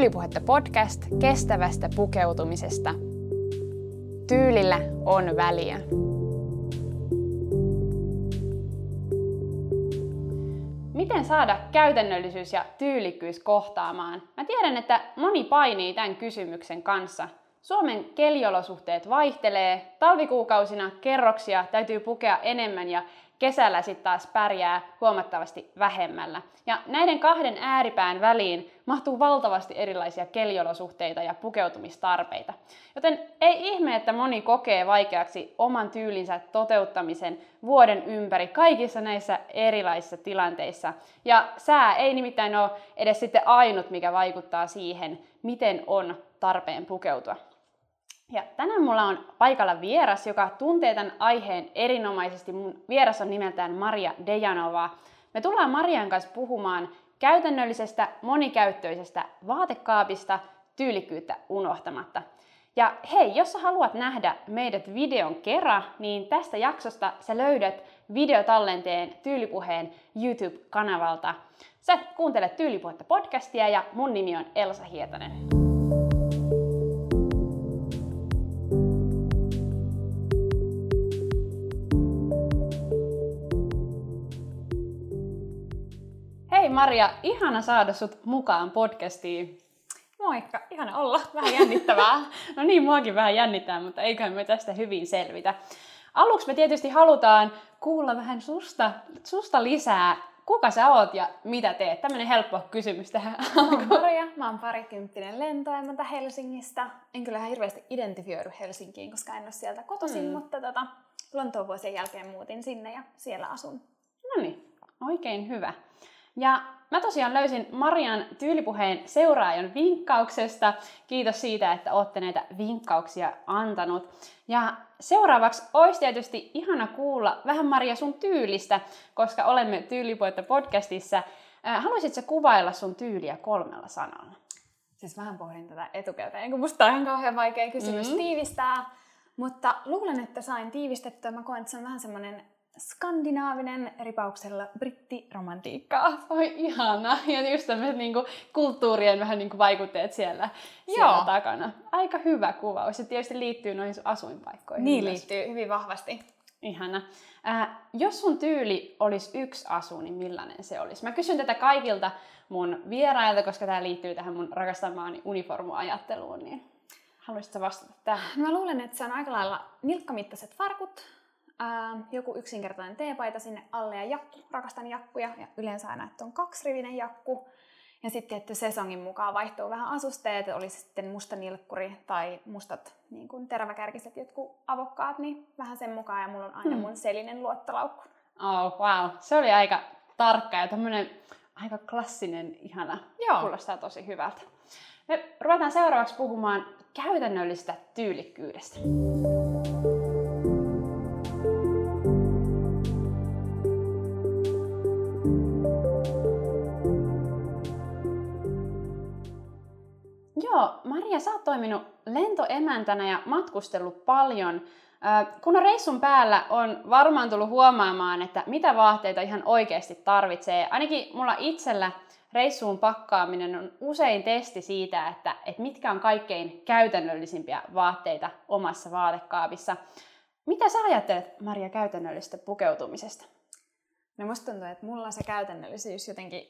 Tyylipuhetta podcast kestävästä pukeutumisesta. Tyylillä on väliä. Miten saada käytännöllisyys ja tyylikkyys kohtaamaan? Mä tiedän, että moni painii tämän kysymyksen kanssa. Suomen keliolosuhteet vaihtelee, talvikuukausina kerroksia täytyy pukea enemmän ja kesällä sitten taas pärjää huomattavasti vähemmällä. Ja näiden kahden ääripään väliin mahtuu valtavasti erilaisia keliolosuhteita ja pukeutumistarpeita. Joten ei ihme, että moni kokee vaikeaksi oman tyylinsä toteuttamisen vuoden ympäri kaikissa näissä erilaisissa tilanteissa. Ja sää ei nimittäin ole edes sitten ainut, mikä vaikuttaa siihen, miten on tarpeen pukeutua. Ja tänään mulla on paikalla vieras, joka tuntee tämän aiheen erinomaisesti. Mun vieras on nimeltään Maria Dejanova. Me tullaan Marian kanssa puhumaan käytännöllisestä, monikäyttöisestä vaatekaapista tyylikkyyttä unohtamatta. Ja hei, jos sä haluat nähdä meidät videon kerran, niin tästä jaksosta sä löydät videotallenteen Tyylipuheen YouTube-kanavalta. Sä kuuntelet Tyylipuhetta podcastia ja mun nimi on Elsa Hietanen. Maria, ihana saada sut mukaan podcastiin. Moikka, ihana olla. Vähän jännittävää. no niin, muakin vähän jännittää, mutta eiköhän me tästä hyvin selvitä. Aluksi me tietysti halutaan kuulla vähän susta, susta lisää. Kuka sä oot ja mitä teet? Tämmönen helppo kysymys tähän Mä oon Maria, mä oon parikymppinen lentoemäntä Helsingistä. En kyllä ihan hirveästi identifioidu Helsinkiin, koska en ole sieltä kotoisin, mm. mutta tota, Lontoon vuosien jälkeen muutin sinne ja siellä asun. No niin, oikein hyvä. Ja mä tosiaan löysin Marian tyylipuheen seuraajan vinkkauksesta. Kiitos siitä, että olette näitä vinkkauksia antanut. Ja seuraavaksi olisi tietysti ihana kuulla vähän Maria sun tyylistä, koska olemme Tyylipuhetta podcastissa. Haluaisitko kuvailla sun tyyliä kolmella sanalla? Siis vähän pohdin tätä etukäteen, kun musta on ihan kauhean vaikea kysymys mm-hmm. tiivistää. Mutta luulen, että sain tiivistettyä. Mä koen, että se on vähän semmoinen skandinaavinen ripauksella brittiromantiikkaa. Oi ihana. Ja just tämmöiset niinku kulttuurien vähän niinku vaikutteet siellä, siellä Joo. takana. Aika hyvä kuvaus. Ja tietysti liittyy noihin sun asuinpaikkoihin. Niin myös. liittyy hyvin vahvasti. Ihana. Äh, jos sun tyyli olisi yksi asu, niin millainen se olisi? Mä kysyn tätä kaikilta mun vierailta, koska tämä liittyy tähän mun rakastamaani uniformuajatteluun, niin haluaisitko vastata tähän? Mä luulen, että se on aika lailla nilkkamittaiset farkut, ää, joku yksinkertainen teepaita sinne alle ja jakku. Rakastan jakkuja ja yleensä aina, että on kaksirivinen jakku. Ja sitten että sesongin mukaan vaihtuu vähän asusteet, olisi sitten musta nilkkuri tai mustat niin kuin teräväkärkiset jotkut avokkaat, niin vähän sen mukaan ja mulla on aina hmm. mun selinen luottolaukku. Oh, wow. Se oli aika tarkka ja tämmönen aika klassinen, ihana. Joo. Kuulostaa tosi hyvältä. Me ruvetaan seuraavaksi puhumaan käytännöllistä tyylikkyydestä. Joo, toiminut lentoemäntänä ja matkustellut paljon. Kun on reissun päällä, on varmaan tullut huomaamaan, että mitä vaatteita ihan oikeasti tarvitsee. Ainakin mulla itsellä reissuun pakkaaminen on usein testi siitä, että, että mitkä on kaikkein käytännöllisimpiä vaatteita omassa vaatekaapissa. Mitä sä ajattelet, Maria, käytännöllistä pukeutumisesta? No musta tuntuu, että mulla se käytännöllisyys jotenkin,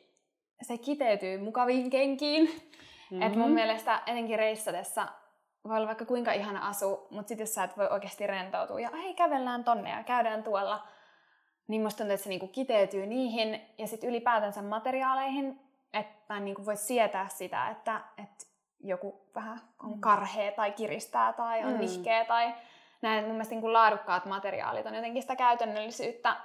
se kiteytyy mukaviin kenkiin. Mm-hmm. Et mun mm-hmm. mielestä etenkin reissatessa voi olla vaikka kuinka ihana asu, mutta sitten jos sä et voi oikeasti rentoutua ja hei kävellään tonne ja käydään tuolla, niin musta tuntuu, että se niinku kiteytyy niihin ja sitten ylipäätänsä materiaaleihin, että niinku voit sietää sitä, että, että joku vähän on mm. karhea tai kiristää tai on mm. nihkeä tai näin. Mun mielestä niin laadukkaat materiaalit on jotenkin sitä käytännöllisyyttä,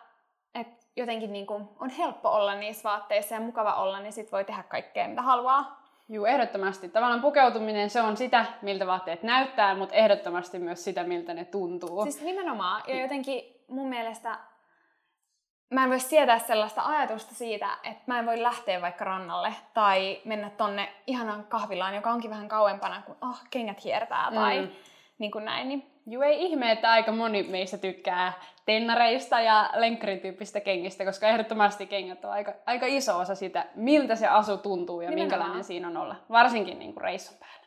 että jotenkin niin kuin on helppo olla niissä vaatteissa ja mukava olla, niin sit voi tehdä kaikkea mitä haluaa. Joo, ehdottomasti. Tavallaan pukeutuminen, se on sitä, miltä vaatteet näyttää, mutta ehdottomasti myös sitä, miltä ne tuntuu. Siis nimenomaan. Ja jotenkin mun mielestä mä en voi sietää sellaista ajatusta siitä, että mä en voi lähteä vaikka rannalle tai mennä tonne ihanan kahvilaan, joka onkin vähän kauempana, kun oh, kengät hiertää tai mm. niin kuin näin. Niin Joo, ei ihme, että aika moni meistä tykkää tennareista ja lenkkarin tyyppistä kengistä, koska ehdottomasti kengät on aika, aika iso osa sitä, miltä se asu tuntuu ja Nimenomaan. minkälainen siinä on olla, varsinkin niin kuin reissun päällä.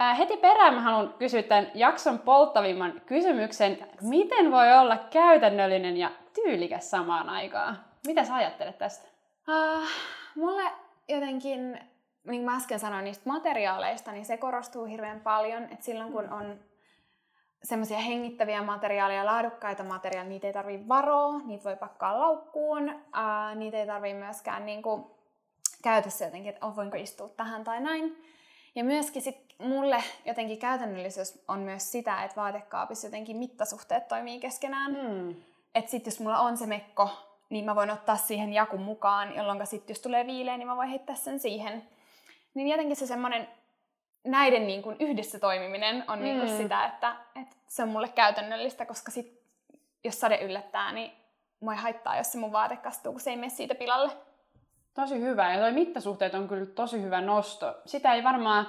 Ää, heti perään mä haluan kysyä tämän jakson polttavimman kysymyksen. Miten voi olla käytännöllinen ja tyylikäs samaan aikaan? Mitä sä ajattelet tästä? Uh, mulle jotenkin, niin kuin mä äsken sanoin niistä materiaaleista, niin se korostuu hirveän paljon, että silloin kun on semmoisia hengittäviä materiaaleja, laadukkaita materiaaleja, niitä ei tarvitse varoa, niitä voi pakkaa laukkuun, ää, niitä ei tarvitse myöskään niin kuin, käytössä jotenkin, että oh, voinko istua tähän tai näin. Ja myöskin sit mulle jotenkin käytännöllisyys on myös sitä, että vaatekaapissa jotenkin mittasuhteet toimii keskenään. Mm. Että sitten jos mulla on se mekko, niin mä voin ottaa siihen jakun mukaan, jolloin sitten jos tulee viileä, niin mä voin heittää sen siihen. Niin jotenkin se semmoinen näiden niin kuin yhdessä toimiminen on niin kuin mm. sitä, että, että se on mulle käytännöllistä, koska sit, jos sade yllättää, niin mua ei haittaa, jos se mun vaate kastuu, kun se ei mene siitä pilalle. Tosi hyvä. Ja toi mittasuhteet on kyllä tosi hyvä nosto. Sitä ei varmaan,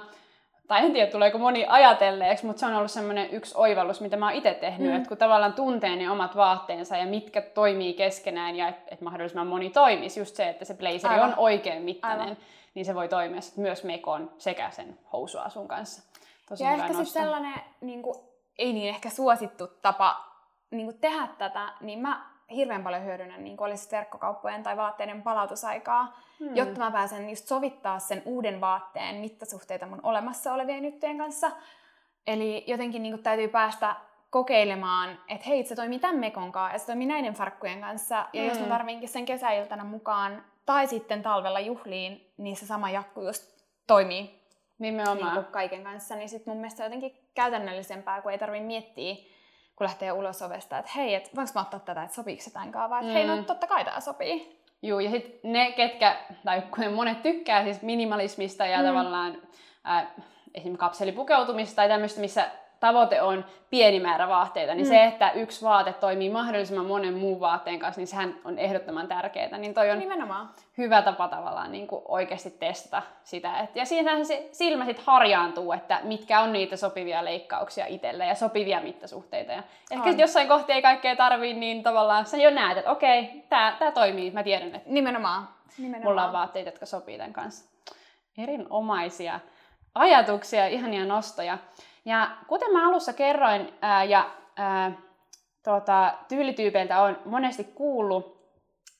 tai en tiedä tuleeko moni ajatelleeksi, mutta se on ollut semmoinen yksi oivallus, mitä mä oon itse tehnyt, mm. että kun tavallaan tuntee ne omat vaatteensa ja mitkä toimii keskenään ja että et mahdollisimman moni toimisi, just se, että se blazeri Aivan. on oikein mittainen. Aivan niin se voi toimia sit myös mekon sekä sen housuasun kanssa. Tosi ja ehkä sitten sellainen, niin kuin, ei niin ehkä suosittu tapa niin kuin tehdä tätä, niin mä hirveän paljon hyödynnän niin olisi verkkokauppojen tai vaatteiden palautusaikaa, hmm. jotta mä pääsen just sovittaa sen uuden vaatteen mittasuhteita mun olemassa olevien juttujen kanssa. Eli jotenkin niin kuin, täytyy päästä kokeilemaan, että hei, se toimii tämän mekon kanssa ja se toimii näiden farkkujen kanssa. Ja hmm. jos mä hmm. tarviinkin sen kesäiltana mukaan tai sitten talvella juhliin, niin se sama jakku just toimii Nimenomaan. Niin kaiken kanssa. Niin sitten mun mielestä jotenkin käytännöllisempää, kun ei tarvitse miettiä, kun lähtee ulos ovesta, että hei, et voinko mä ottaa tätä, että sopiiko se tämän että mm. hei, no mm. totta kai tämä sopii. Joo, ja sitten ne, ketkä, tai kun monet tykkää siis minimalismista ja mm. tavallaan äh, esimerkiksi kapselipukeutumista tai tämmöistä, missä tavoite on pieni määrä vaatteita, niin mm. se, että yksi vaate toimii mahdollisimman monen muun vaatteen kanssa, niin sehän on ehdottoman tärkeää. Niin toi on Nimenomaan. hyvä tapa tavallaan niin kuin oikeasti testata sitä. Et, ja siinähän se silmä sitten harjaantuu, että mitkä on niitä sopivia leikkauksia itselle ja sopivia mittasuhteita. Ja ehkä sit jossain kohti ei kaikkea tarvii, niin tavallaan sä jo näet, että okei, tämä tää toimii, mä tiedän, että Nimenomaan. Nimenomaan. mulla on vaatteita, jotka sopii tämän kanssa. Erinomaisia ajatuksia, ihania nostoja. Ja kuten mä alussa kerroin ää, ja ää, tuota, tyylityypeiltä on monesti kuullut,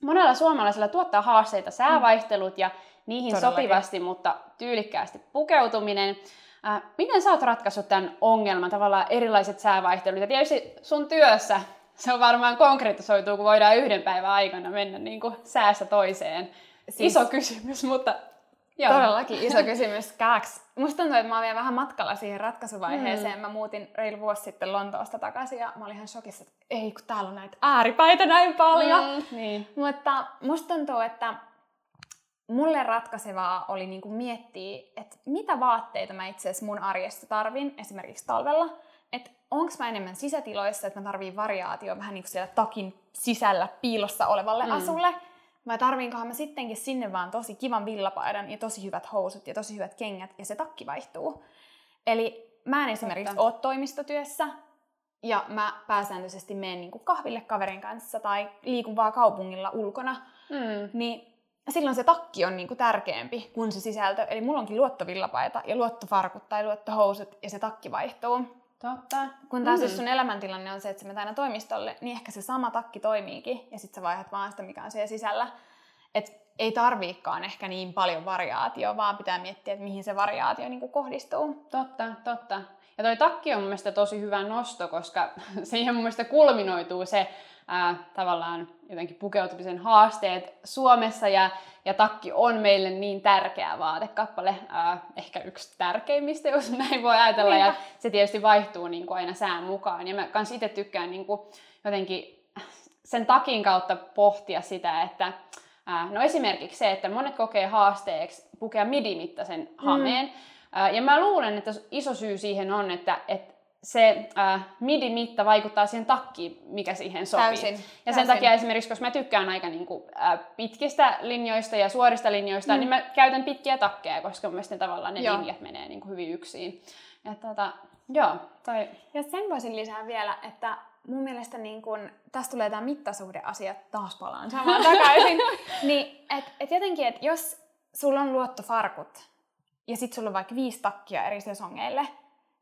monella suomalaisella tuottaa haasteita säävaihtelut ja niihin Todellakin. sopivasti, mutta tyylikkäästi pukeutuminen. Ää, miten sä oot ratkaissut tämän ongelman, tavallaan erilaiset säävaihtelut? Ja tietysti sun työssä se on varmaan konkretisoituu, kun voidaan yhden päivän aikana mennä niin kuin säästä toiseen. Siis... Iso kysymys, mutta Joo. Todellakin iso kysymys. Kääks. Musta tuntuu, että mä oon vielä vähän matkalla siihen ratkaisuvaiheeseen. Mm. Mä muutin reilu vuosi sitten Lontoosta takaisin ja mä olin ihan shokissa, että ei kun täällä on näitä ääripäitä näin paljon. Mm, niin. Mutta musta tuntuu, että mulle ratkaisevaa oli niinku miettiä, että mitä vaatteita mä itse asiassa mun arjessa tarvin, esimerkiksi talvella. Että onko mä enemmän sisätiloissa, että mä tarviin variaatio vähän niin kuin siellä takin sisällä piilossa olevalle mm. asulle – vai tarviinkohan mä sittenkin sinne vaan tosi kivan villapaidan ja tosi hyvät housut ja tosi hyvät kengät ja se takki vaihtuu. Eli mä en esimerkiksi ole toimistotyössä ja mä pääsääntöisesti menen niin kahville kaverin kanssa tai liikun vaan kaupungilla ulkona, mm. niin silloin se takki on niin kuin tärkeämpi kuin se sisältö. Eli mulla onkin luottovillapaita ja luottofarkut tai luottohousut ja se takki vaihtuu. Totta. Kun taas mm. jos sun elämäntilanne on se, että sä menet aina toimistolle, niin ehkä se sama takki toimiikin ja sitten sä vaihdat vaan sitä, mikä on siellä sisällä. Et ei tarviikaan ehkä niin paljon variaatioa, vaan pitää miettiä, että mihin se variaatio niin kohdistuu. Totta, totta. Ja toi takki on mun mielestä tosi hyvä nosto, koska siihen mun mielestä kulminoituu se ää, tavallaan jotenkin pukeutumisen haasteet Suomessa ja, ja takki on meille niin tärkeä vaatekappale, ää, ehkä yksi tärkeimmistä, jos näin voi ajatella, Niinpä. ja se tietysti vaihtuu niin kuin aina sään mukaan. Ja mä kans itse tykkään niin kuin jotenkin sen takin kautta pohtia sitä, että ää, no esimerkiksi se, että monet kokee haasteeksi pukea midimittaisen hameen, mm. ää, ja mä luulen, että iso syy siihen on, että, että se äh, midi-mitta vaikuttaa siihen takkiin, mikä siihen sopii. Täysin, ja sen takia esimerkiksi, koska mä tykkään aika niin kuin, äh, pitkistä linjoista ja suorista linjoista, mm. niin mä käytän pitkiä takkeja, koska mun mielestä tavallaan ne joo. linjat menee niin kuin hyvin yksin. Ja, tota, joo, toi... ja sen voisin lisää vielä, että mun mielestä niin kun, tästä tulee tämä mittasuhdeasiat, taas palaan samaan takaisin, niin et, et jotenkin, että jos sulla on luottofarkut ja sit sulla on vaikka viisi takkia eri sesongeille,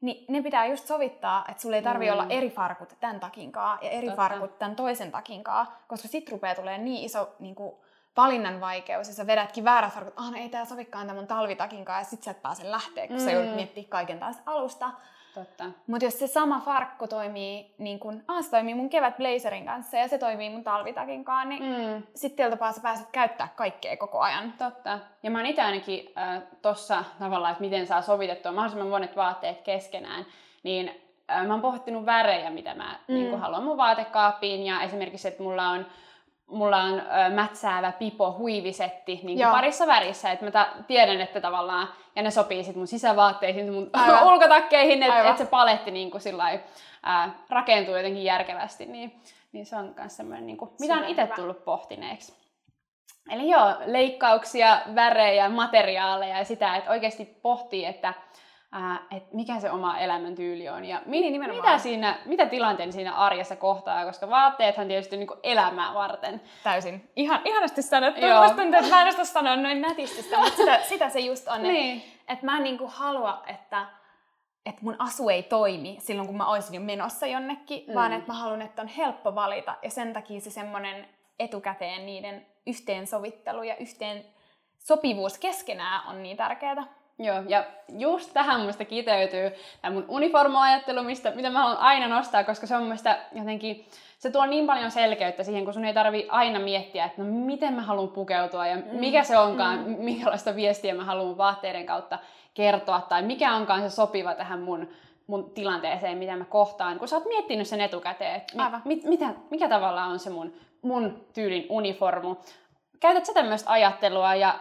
niin ne pitää just sovittaa, että sulla ei tarvi mm. olla eri farkut tämän takinkaa ja eri Totta. farkut tämän toisen takinkaa, koska sit rupeaa tulee niin iso niin kuin, valinnan vaikeus, ja sä vedätkin väärät farkut, ah no ei tää sovikaan tämän mun talvitakinkaan, ja sit sä et pääse lähteä, kun mm. sä joudut miettimään kaiken taas alusta. Totta. Mutta jos se sama farkku toimii, niin kun, ah, se toimii mun kevät blazerin kanssa ja se toimii mun talvitakin kanssa, niin mm. sitten tapaa sä pääset käyttää kaikkea koko ajan. Totta. Ja mä oon itse ainakin äh, tossa tavallaan, että miten saa sovitettua mahdollisimman monet vaatteet keskenään, niin äh, mä oon pohtinut värejä, mitä mä mm. niin haluan mun vaatekaappiin ja esimerkiksi, että mulla on mulla on ö, mätsäävä pipo huivisetti niin kuin parissa värissä, että mä ta- tiedän, että tavallaan, ja ne sopii sit mun sisävaatteisiin, mun Aivan. ulkotakkeihin, että et se paletti niin kuin sillai, ää, rakentuu jotenkin järkevästi, niin, niin se on myös semmoinen, niin kuin, mitä on itse tullut pohtineeksi. Eli joo, leikkauksia, värejä, materiaaleja ja sitä, että oikeasti pohtii, että että mikä se oma elämäntyyli on ja mi- niin, mitä, siinä, mitä tilanteen siinä arjessa kohtaa, koska vaatteethan tietysti niin elämää varten. Täysin. Ihan, ihanasti sanottu. Joo. Musta tuntuu, että mä en osaa sanoa noin nätisti sitä, mutta sitä, sitä se just on. niin. Että et mä en niin kuin halua, että että mun asu ei toimi silloin, kun mä olisin jo menossa jonnekin, mm. vaan että mä haluan, että on helppo valita. Ja sen takia se semmoinen etukäteen niiden yhteensovittelu ja yhteen sopivuus keskenään on niin tärkeää. Joo, ja just tähän musta kiteytyy tämä mun uniformoajattelu, mistä, mitä mä haluan aina nostaa, koska se on mun jotenkin, se tuo niin paljon selkeyttä siihen, kun sun ei tarvi aina miettiä, että no miten mä haluan pukeutua ja mm. mikä se onkaan, mm. minkälaista viestiä mä haluan vaatteiden kautta kertoa, tai mikä onkaan se sopiva tähän mun, mun tilanteeseen, mitä mä kohtaan. Kun sä oot miettinyt sen etukäteen, että mi, mitä, mikä tavallaan on se mun, mun tyylin uniformu, käytät sä tämmöistä ajattelua ja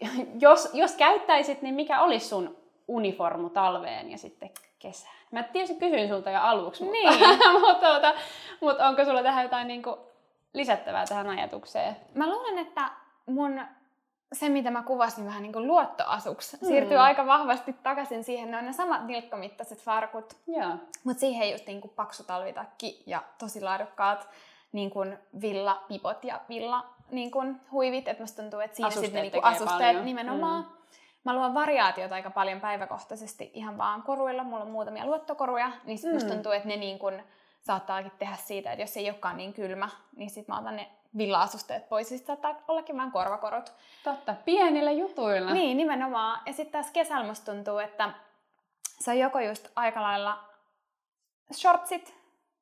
jos, jos käyttäisit, niin mikä olisi sun uniformu talveen ja sitten kesään? Mä tietysti kysyin sulta jo aluksi, mutta, niin. mutta, tuota, mutta onko sulla tähän jotain niin kuin lisättävää tähän ajatukseen? Mä luulen, että mun se, mitä mä kuvasin vähän niin kuin luottoasuksi, mm. siirtyy aika vahvasti takaisin siihen. Ne on ne samat nilkkamittaiset farkut, mutta siihen just niin kuin paksu talvitakki ja tosi laadukkaat niin kuin villapipot ja villa niin kuin huivit, että musta tuntuu, että siinä asusteet sitten niin asusteet paljon. nimenomaan. Mm. Mä luon variaatiota aika paljon päiväkohtaisesti ihan vaan koruilla. Mulla on muutamia luottokoruja, niin sit mm. musta tuntuu, että ne niin kuin saattaakin tehdä siitä, että jos ei olekaan niin kylmä, niin sit mä otan ne villa-asusteet pois. Sitten saattaa ollakin vähän korvakorot. Totta, pienillä jutuilla. Niin, nimenomaan. Ja sitten taas kesällä musta tuntuu, että se on joko just aika lailla shortsit,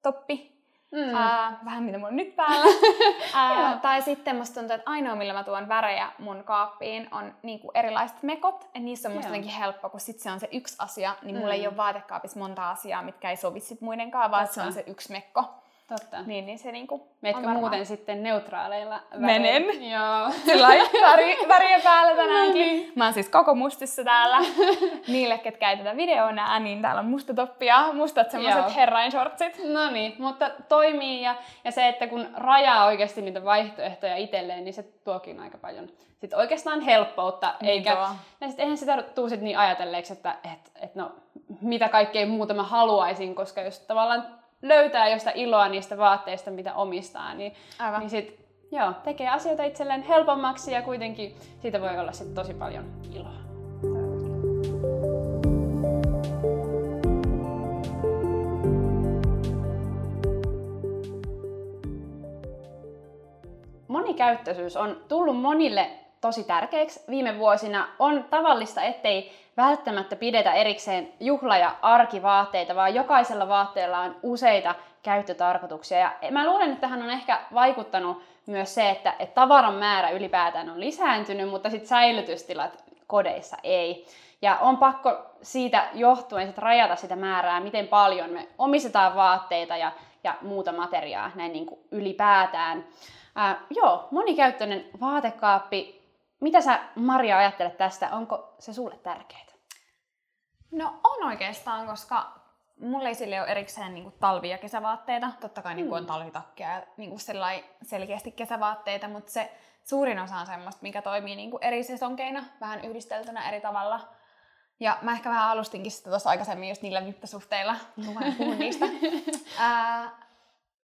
toppi, Mm. Ää, vähän mitä mulla on nyt päällä. Ää, tai sitten musta tuntuu, että ainoa millä mä tuon värejä mun kaappiin on niinku erilaiset mekot. Että niissä on musta jotenkin helppo, kun sit se on se yksi asia, niin mulla mm. ei ole vaatekaapissa monta asiaa, mitkä ei sovi sit muidenkaan, vaan Totta. se on se yksi mekko. Totta. Niin, niin se niinku Meetkö muuten sitten neutraaleilla väreillä? Menen. Joo. väri, väriä päällä tänäänkin. No niin. Mä oon siis koko mustissa täällä. Niille, ketkä ei tätä videoa näe, niin täällä on musta toppi ja mustat semmoset herrain shortsit. No niin, mutta toimii ja, ja se, että kun rajaa oikeasti niitä vaihtoehtoja itselleen, niin se tuokin aika paljon sit oikeastaan helppoutta. Niin eikä, ja sit eihän sitä tuu sit niin ajatelleeksi, että et, et no, mitä kaikkea muuta mä haluaisin, koska jos tavallaan löytää josta iloa niistä vaatteista, mitä omistaa, niin, Aivan. niin sit, joo, tekee asioita itselleen helpommaksi ja kuitenkin siitä voi olla sit tosi paljon iloa. Monikäyttöisyys on tullut monille tosi tärkeäksi viime vuosina. On tavallista, ettei välttämättä pidetä erikseen juhla- ja arkivaatteita, vaan jokaisella vaatteella on useita käyttötarkoituksia. Ja mä luulen, että tähän on ehkä vaikuttanut myös se, että, että tavaran määrä ylipäätään on lisääntynyt, mutta sitten säilytystilat kodeissa ei. Ja on pakko siitä johtuen sit rajata sitä määrää, miten paljon me omistetaan vaatteita ja, ja muuta materiaa näin niin kuin ylipäätään. Ää, joo, monikäyttöinen vaatekaappi mitä sä Maria ajattelet tästä? Onko se sulle tärkeää? No on oikeastaan, koska mulla ei sille ole erikseen niin kuin talvi- ja kesävaatteita. Totta kai niin kuin on mm. talvitakkia ja niin kuin selkeästi kesävaatteita, mutta se suurin osa on semmoista, mikä toimii niin kuin eri sesonkeina, vähän yhdisteltynä eri tavalla. Ja mä ehkä vähän alustinkin sitä tuossa aikaisemmin just niillä mittasuhteilla, kun mä puhun niistä. Ää,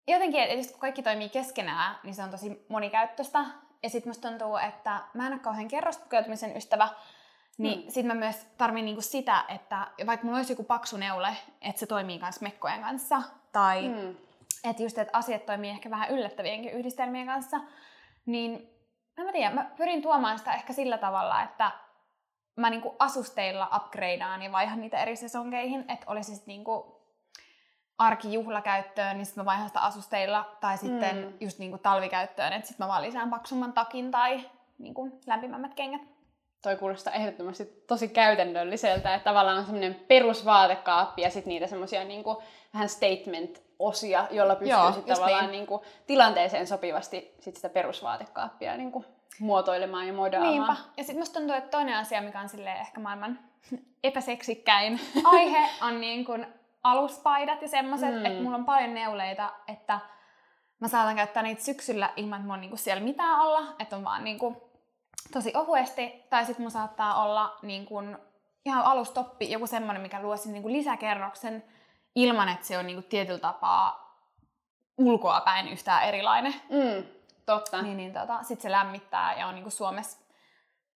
jotenkin, että kun kaikki toimii keskenään, niin se on tosi monikäyttöistä. Ja sitten musta tuntuu, että mä en ole kauhean kerrospukeutumisen ystävä, niin hmm. sit mä myös tarvin niinku sitä, että vaikka mulla olisi joku paksu neule, että se toimii myös mekkojen kanssa. Tai hmm. että just, että asiat toimii ehkä vähän yllättävienkin yhdistelmien kanssa. Niin en mä tiedä, mä pyrin tuomaan sitä ehkä sillä tavalla, että mä niinku asusteilla upgradeaan ja vaihan niitä eri sesonkeihin, että olisi sitten niinku arkijuhlakäyttöön, niin sitten mä vaihan sitä asusteilla, tai sitten mm. just niinku talvikäyttöön, että sitten mä vaan lisään paksumman takin tai niinku lämpimämmät kengät. Toi kuulostaa ehdottomasti tosi käytännölliseltä, että tavallaan on semmoinen perusvaatekaappi ja sitten niitä semmoisia niinku vähän statement-osia, jolla pystyy sitten tavallaan niin. niinku tilanteeseen sopivasti sit sitä perusvaatekaappia niinku muotoilemaan ja modaamaan. Niinpä. Ja sitten musta tuntuu, että toinen asia, mikä on ehkä maailman epäseksikkäin aihe, on niin kun aluspaidat ja semmoiset, mm. että mulla on paljon neuleita, että mä saatan käyttää niitä syksyllä ilman, että mulla on niinku siellä mitään olla, että on vaan niinku tosi ohuesti, tai sitten mulla saattaa olla niinku ihan alustoppi, joku semmoinen, mikä luo niinku lisäkerroksen ilman, että se on niinku tietyllä tapaa ulkoa päin yhtään erilainen. Mm, totta. Niin, niin tota, sitten se lämmittää ja on niinku Suomessa,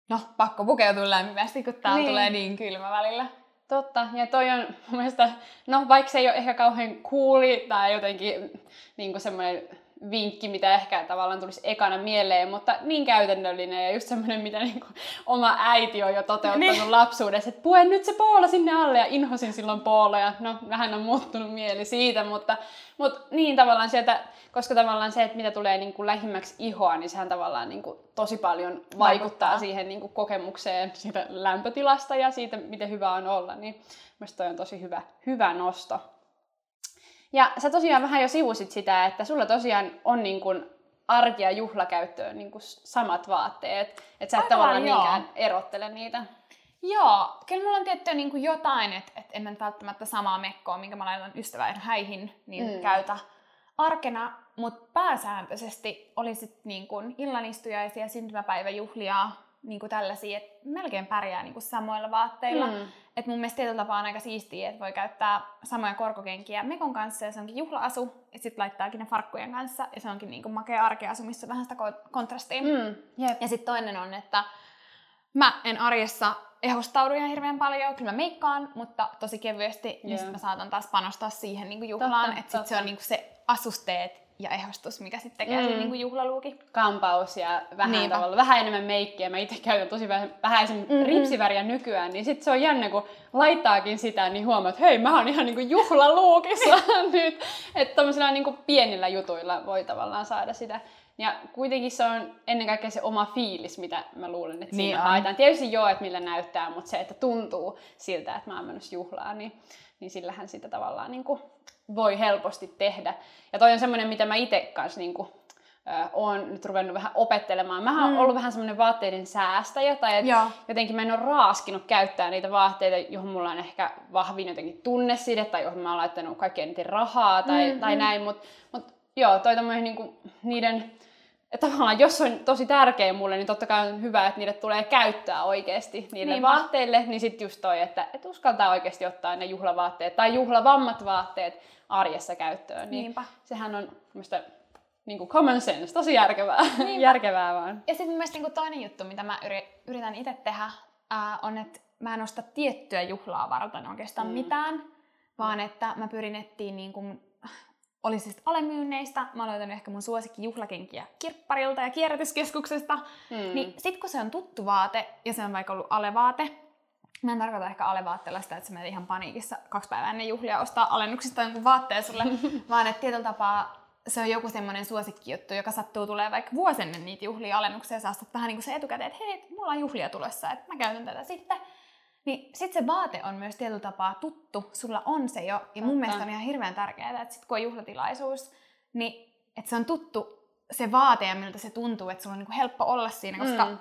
no pakko pukeutua lämpimästi, kun täällä niin. tulee niin kylmä välillä. Totta, ja toi on mun mielestä, no vaikka se ei ole ehkä kauhean kuuli tai jotenkin niin semmoinen vinkki, mitä ehkä tavallaan tulisi ekana mieleen, mutta niin käytännöllinen ja just semmoinen, mitä niin kuin oma äiti on jo toteuttanut niin. lapsuudessa, että puen nyt se poola sinne alle ja inhosin silloin ja No, vähän on muuttunut mieli siitä, mutta, mutta niin tavallaan sieltä, koska tavallaan se, että mitä tulee niin kuin lähimmäksi ihoa, niin sehän tavallaan niin kuin tosi paljon vaikuttaa, vaikuttaa. siihen niin kuin kokemukseen siitä lämpötilasta ja siitä, miten hyvä on olla, niin mielestäni toi on tosi hyvä, hyvä nosto. Ja sä tosiaan vähän jo sivusit sitä, että sulla tosiaan on niin kuin arki- ja juhlakäyttöön niin kuin samat vaatteet, että sä et Aika tavallaan joo. niinkään erottele niitä. Joo, kyllä mulla on tiettyä niin kuin jotain, että, että en mä välttämättä samaa mekkoa, minkä mä laitan ystävän häihin, niin mm. käytä arkena, mutta pääsääntöisesti oli sitten niin kuin illanistujaisia, syntymäpäiväjuhlia, niin kuin tällaisia, että melkein pärjää niin kuin samoilla vaatteilla. Mm. Et mun mielestä tietyllä tapaa on aika siistiä, että voi käyttää samoja korkokenkiä Mekon kanssa ja se onkin juhlaasu. Ja sitten laittaakin ne farkkujen kanssa ja se onkin niin kuin makea arkeasu, missä on vähän sitä kontrastia. Mm, Ja sitten toinen on, että mä en arjessa ehostaudu ihan hirveän paljon, kyllä mä meikkaan, mutta tosi kevyesti, yeah. niin sitten mä saatan taas panostaa siihen niin kuin juhlaan, että sitten se on niin kuin se asusteet ja ehostus, mikä sitten tekee mm. sen niin juhlaluuki. Kampaus ja vähän, tavalla, vähän enemmän meikkiä. Mä itse käytän tosi vähän, vähäisen mm-hmm. ripsiväriä nykyään, niin sitten se on jännä, kun laittaakin sitä, niin huomaa, että hei, mä oon ihan niin juhlaluukissa nyt. Että tommosilla niin pienillä jutuilla voi tavallaan saada sitä. Ja kuitenkin se on ennen kaikkea se oma fiilis, mitä mä luulen, että niin siinä haetaan. Tietysti joo, että millä näyttää, mutta se, että tuntuu siltä, että mä oon menossa juhlaan, niin, niin sillähän sitä tavallaan niin kuin voi helposti tehdä. Ja toi on semmoinen, mitä mä itse kanssa niin kuin, ö, oon nyt ruvennut vähän opettelemaan. Mä oon mm. ollut vähän semmoinen vaatteiden säästäjä, tai et jotenkin mä en ole raaskinut käyttää niitä vaatteita, johon mulla on ehkä vahvin jotenkin tunneside, tai johon mä oon laittanut eniten rahaa, tai, mm-hmm. tai näin, mutta mut, joo, toi tämmöinen niinku, niiden että tavallaan jos on tosi tärkeä mulle, niin totta kai on hyvä, että niille tulee käyttää oikeasti niille Niinpä. vaatteille, niin sitten just toi, että, että uskaltaa oikeasti ottaa ne juhlavaatteet tai juhlavammat vaatteet arjessa käyttöön. Niin Niinpä. Sehän on musta niin kuin common sense, tosi järkevää, järkevää vaan. Ja sitten mielestäni niin toinen juttu, mitä mä yritän itse tehdä, ää, on, että mä en osta tiettyä juhlaa varten oikeastaan mm. mitään, vaan että mä pyrin etsiä niin kuin oli siis alemyynneistä. Mä olen löytänyt ehkä mun suosikki juhlakenkiä kirpparilta ja kierrätyskeskuksesta. Hmm. Niin sit kun se on tuttu vaate ja se on vaikka ollut alevaate, Mä en tarkoita ehkä alevaatteella sitä, että sä menet ihan paniikissa kaksi päivää ennen juhlia ostaa alennuksista jonkun vaatteen sulle, vaan että tietyllä tapaa se on joku semmoinen suosikkijuttu, joka sattuu tulee vaikka vuosi ennen niitä juhlia alennuksia ja sä vähän niin kuin se etukäteen, että hei, mulla on juhlia tulossa, että mä käytän tätä sitten. Niin sit se vaate on myös tietyllä tapaa tuttu, sulla on se jo, ja mun mielestä on ihan hirveän tärkeää, että sit kun on juhlatilaisuus, niin että se on tuttu se vaate ja miltä se tuntuu, että sulla on niinku helppo olla siinä, koska mm.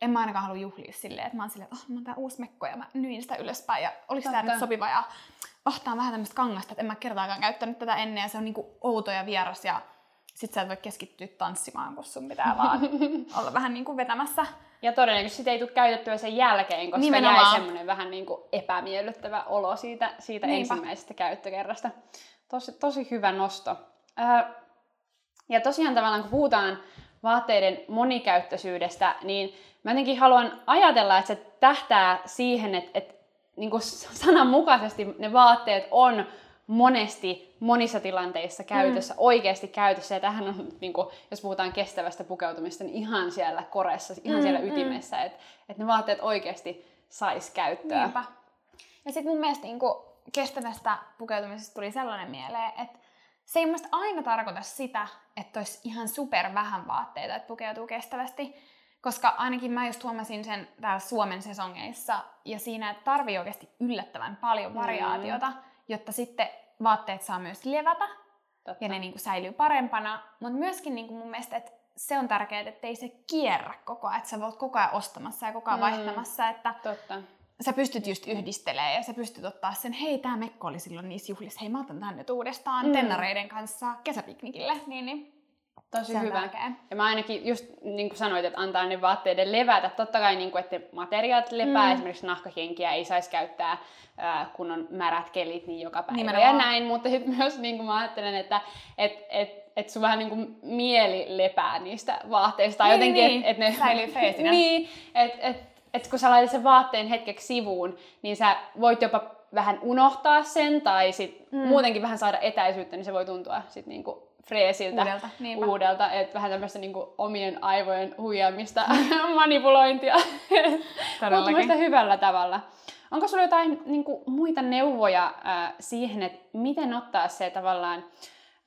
en mä ainakaan halua juhlia silleen, että mä oon silleen, että oh, mä oon tää uusi mekko ja mä nyin sitä ylöspäin. Ja oliko tää nyt sopiva? Ja oh, tää on vähän tämmöistä kangasta, että en mä kertaakaan käyttänyt tätä ennen. Ja se on niinku outo ja vieras. Ja sit sä et voi keskittyä tanssimaan, kun sun pitää vaan olla vähän niinku vetämässä ja todennäköisesti sitä ei tule käytettyä sen jälkeen, koska Nimenomaan. jäi semmoinen vähän niin kuin epämiellyttävä olo siitä, siitä ensimmäisestä käyttökerrasta. Tosi, tosi hyvä nosto. Ja tosiaan tavallaan kun puhutaan vaatteiden monikäyttöisyydestä, niin mä jotenkin haluan ajatella, että se tähtää siihen, että, että niin kuin sananmukaisesti ne vaatteet on monesti monissa tilanteissa käytössä, mm. oikeasti käytössä. Ja tähän on, niin kuin, jos puhutaan kestävästä pukeutumista, niin ihan siellä koressa, ihan mm, siellä mm. ytimessä, mm. että et ne vaatteet oikeasti sais käyttöä. Niinpä. Ja sitten mun mielestä niin kuin, kestävästä pukeutumisesta tuli sellainen mieleen, että se ei mun aina tarkoita sitä, että olisi ihan super vähän vaatteita, että pukeutuu kestävästi. Koska ainakin mä just huomasin sen täällä Suomen sesongeissa, ja siinä tarvii oikeasti yllättävän paljon variaatiota, mm. Jotta sitten vaatteet saa myös levätä, Totta. ja ne niin kuin säilyy parempana. Mutta myöskin niin kuin mun mielestä, että se on tärkeää, että ei se kierrä koko ajan, että sä voit koko ajan ostamassa ja koko ajan mm. vaihtamassa, että Totta. sä pystyt just yhdistelemään ja sä pystyt ottaa sen, hei tää mekko oli silloin niissä juhlissa, hei mä otan tän nyt uudestaan mm. tennareiden kanssa kesäpiknikille, niin, niin Tosi hyvä. Tärkeä. Ja mä ainakin just niin kuin sanoit, että antaa ne vaatteiden levätä. Totta kai, niin kuin, että materiaalit lepää, mm. esimerkiksi nahkakenkiä ei saisi käyttää, äh, kun on märät kelit, niin joka päivä Nimenomaan. ja näin. Mutta sitten myös niin kuin mä ajattelen, että et, et, et sun vähän niin kuin mieli lepää niistä vaatteista. Niin, jotenkin, niin. että et ne... Säilyy freesinä. niin, että et, et kun sä laitat sen vaatteen hetkeksi sivuun, niin sä voit jopa vähän unohtaa sen tai sit mm. muutenkin vähän saada etäisyyttä, niin se voi tuntua sit niinku freesiltä, uudelta, uudelta että vähän tämmöistä niinku omien aivojen huijaamista, manipulointia, mutta hyvällä tavalla. Onko sulla jotain niinku, muita neuvoja äh, siihen, että miten ottaa se tavallaan,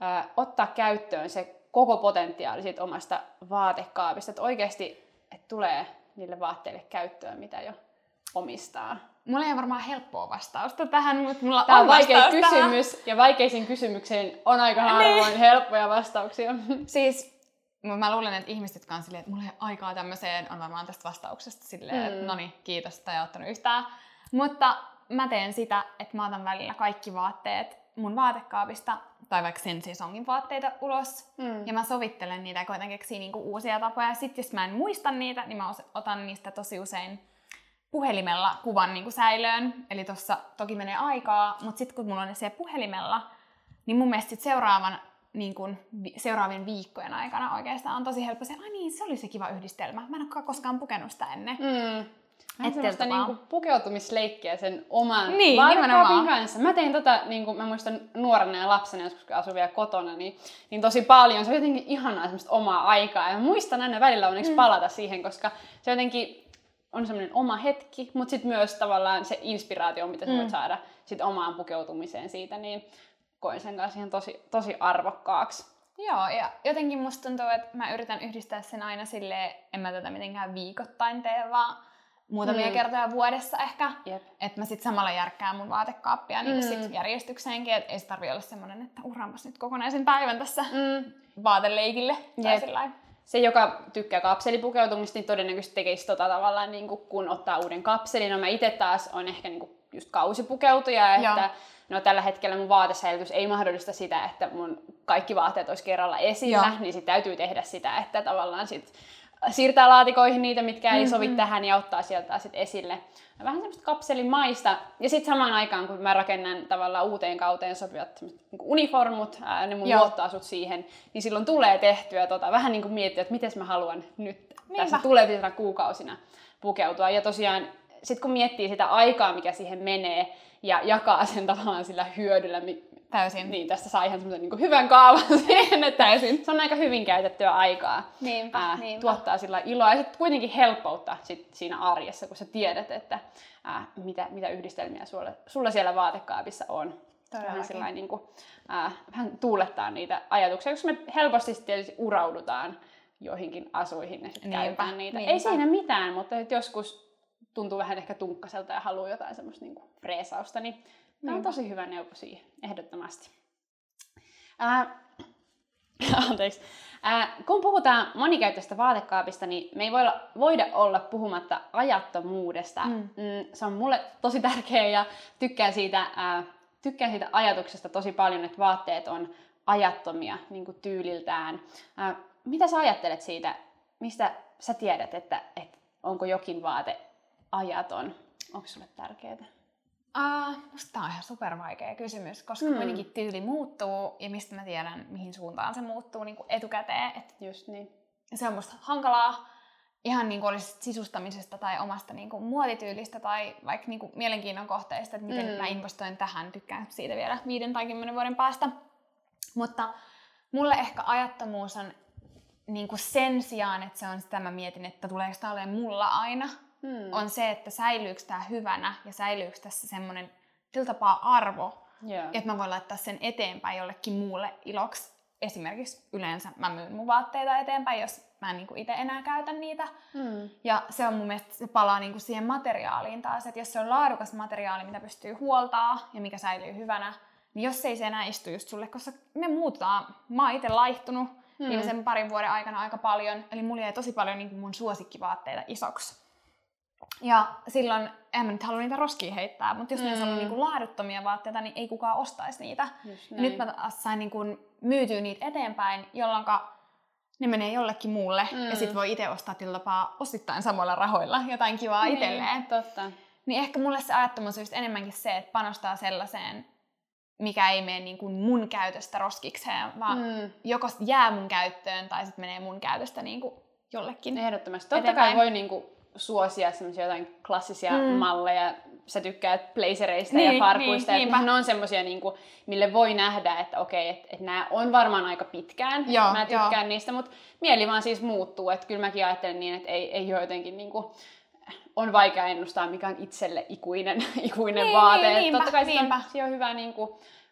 äh, ottaa käyttöön se koko potentiaali siitä omasta vaatekaapista, että oikeasti että tulee niille vaatteille käyttöön, mitä jo omistaa? Mulla ei ole varmaan helppoa vastausta tähän, mutta mulla Tämä on, vaikea kysymys, tähän. ja vaikeisiin kysymyksiin on aika niin. harvoin niin. helppoja vastauksia. Siis mä luulen, että ihmiset, jotka on silleen, että mulla ei ole aikaa tämmöiseen, on varmaan tästä vastauksesta silleen, mm. että no niin, kiitos, että ei ottanut yhtään. Mutta mä teen sitä, että mä otan välillä kaikki vaatteet mun vaatekaapista, tai vaikka sen sesongin vaatteita ulos, mm. ja mä sovittelen niitä ja koitan keksiä niinku uusia tapoja. Sitten jos mä en muista niitä, niin mä otan niistä tosi usein puhelimella kuvan niin kuin säilöön. Eli tuossa toki menee aikaa, mutta sitten kun mulla on ne siellä puhelimella, niin mun mielestä sit seuraavan, niin kuin, seuraavien viikkojen aikana oikeastaan on tosi helppo se, ai niin, se oli se kiva yhdistelmä. Mä en ole koskaan pukenut sitä ennen. Mm. Että niinku pukeutumisleikkiä sen oman niin, vaatekaapin kanssa. Mä tein tota, niinku, mä muistan nuorena ja lapsena, joskus kun asuin vielä kotona, niin, niin tosi paljon. Se on jotenkin ihanaa semmoista omaa aikaa. Ja muistan aina välillä onneksi mm. palata siihen, koska se jotenkin on semmoinen oma hetki, mutta sitten myös tavallaan se inspiraatio, mitä sä voit mm. saada sit omaan pukeutumiseen siitä, niin koin sen kanssa ihan tosi, tosi arvokkaaksi. Joo, ja jotenkin musta tuntuu, että mä yritän yhdistää sen aina silleen, en mä tätä mitenkään viikoittain tee, vaan muutamia mm. kertoja vuodessa ehkä. Yep. Että mä sitten samalla järkkään mun vaatekaappia niin mm. sit järjestykseenkin, että ei se tarvi olla semmoinen, että uhraanpas nyt kokonaisen päivän tässä mm. vaateleikille. Tai se, joka tykkää kapselipukeutumista, niin todennäköisesti tekisi tota tavallaan, niin kuin, kun ottaa uuden kapselin. No mä itse taas on ehkä niin kuin, just kausipukeutuja, että Joo. no tällä hetkellä mun vaatesäilytys ei mahdollista sitä, että mun kaikki vaatteet olisi kerralla esillä, Joo. niin sit täytyy tehdä sitä, että tavallaan sit siirtää laatikoihin niitä, mitkä ei sovi mm-hmm. tähän ja ottaa sieltä sitten esille. Vähän semmoista kapselimaista. Ja sitten samaan aikaan, kun mä rakennan tavallaan uuteen kauteen sopivat niin uniformut, ää, ne mun luottoasut siihen, niin silloin tulee tehtyä tota, vähän niin kuin miettiä, että miten mä haluan nyt Niinpä. tässä tulevina kuukausina pukeutua. Ja tosiaan, sitten kun miettii sitä aikaa, mikä siihen menee, ja jakaa sen tavallaan sillä hyödyllä, Täysin. Niin, tästä saa ihan semmoisen niin hyvän kaavan siihen, että Täysin. se on aika hyvin käytettyä aikaa. Niinpä, ää, niinpä. Tuottaa sillä iloa ja sitten kuitenkin helppoutta sit siinä arjessa, kun sä tiedät, että ää, mitä, mitä yhdistelmiä sulla, sulla siellä vaatekaapissa on. Vähän, sillain, niin kuin, ää, vähän tuulettaa niitä ajatuksia, koska me helposti tietysti uraudutaan joihinkin asuihin ja sitten käytetään niitä. Niinpä. Ei siinä mitään, mutta joskus tuntuu vähän ehkä tunkkaselta ja haluaa jotain semmoista niin freesausta, niin Tämä on niin. tosi hyvä neuvo siihen, ehdottomasti. Ää, anteeksi. Ää, kun puhutaan monikäyttöistä vaatekaapista, niin me ei voida, voida olla puhumatta ajattomuudesta. Mm. Mm, se on mulle tosi tärkeä ja tykkään siitä, ää, tykkään siitä ajatuksesta tosi paljon, että vaatteet on ajattomia niin kuin tyyliltään. Ää, mitä sä ajattelet siitä? Mistä sä tiedät, että, että onko jokin vaate ajaton? Onko sulle tärkeää? Uh, musta tää on ihan super vaikea kysymys, koska mm. kuitenkin tyyli muuttuu ja mistä mä tiedän, mihin suuntaan se muuttuu niin kuin etukäteen. Et Just niin. se on musta hankalaa ihan niin kuin olisi sisustamisesta tai omasta niin kuin muotityylistä tai vaikka niin kuin mielenkiinnon kohteista, että miten mm. mä investoin tähän, tykkään siitä vielä viiden tai kymmenen vuoden päästä. Mutta mulle ehkä ajattomuus on niin kuin sen sijaan, että se on sitä, mä mietin, että tuleeko tämä olemaan mulla aina, mm. on se, että säilyykö tämä hyvänä ja säilyykö tässä semmoinen tapaa arvo, yeah. että mä voin laittaa sen eteenpäin jollekin muulle iloksi. Esimerkiksi yleensä mä myyn mun vaatteita eteenpäin, jos mä en niin itse enää käytä niitä. Mm. Ja se on mun mielestä, se palaa niin kuin siihen materiaaliin taas, että jos se on laadukas materiaali, mitä pystyy huoltaa ja mikä säilyy hyvänä, niin jos ei se enää istu just sulle, koska me muutaan, mä oon itse laihtunut mm. viimeisen parin vuoden aikana aika paljon, eli mulla jäi tosi paljon niin mun suosikkivaatteita isoksi. Ja silloin, en mä nyt halua niitä roskia heittää, mutta jos mm. ne olisi ollut niin kuin laaduttomia vaatteita, niin ei kukaan ostaisi niitä. Nyt mä sain niin kuin myytyä niitä eteenpäin, jolloin ne menee jollekin muulle mm. ja sit voi itse ostaa tilapaa osittain samoilla rahoilla jotain kivaa niin, itselleen. totta. Niin ehkä mulle se ajattomuus on enemmänkin se, että panostaa sellaiseen, mikä ei mene niin kuin mun käytöstä roskikseen, vaan mm. joko jää mun käyttöön tai sitten menee mun käytöstä niin kuin jollekin Ehdottomasti. Totta eteenpäin. kai voi niin kuin suosia semmoisia jotain klassisia mm. malleja. Sä tykkäät blazereista niin, ja farkuista. Niin, että ne on semmoisia, niin kuin, mille voi nähdä, että okei, että, että nämä on varmaan aika pitkään. Joo, mä tykkään joo. niistä, mutta mieli vaan siis muuttuu. Että kyllä mäkin ajattelen niin, että ei, ei ole jotenkin niin kuin, on vaikea ennustaa, mikä on itselle ikuinen, ikuinen niin, vaate. Niin, niinpä, Totta kai niinpä. On, on hyvä niin kuin,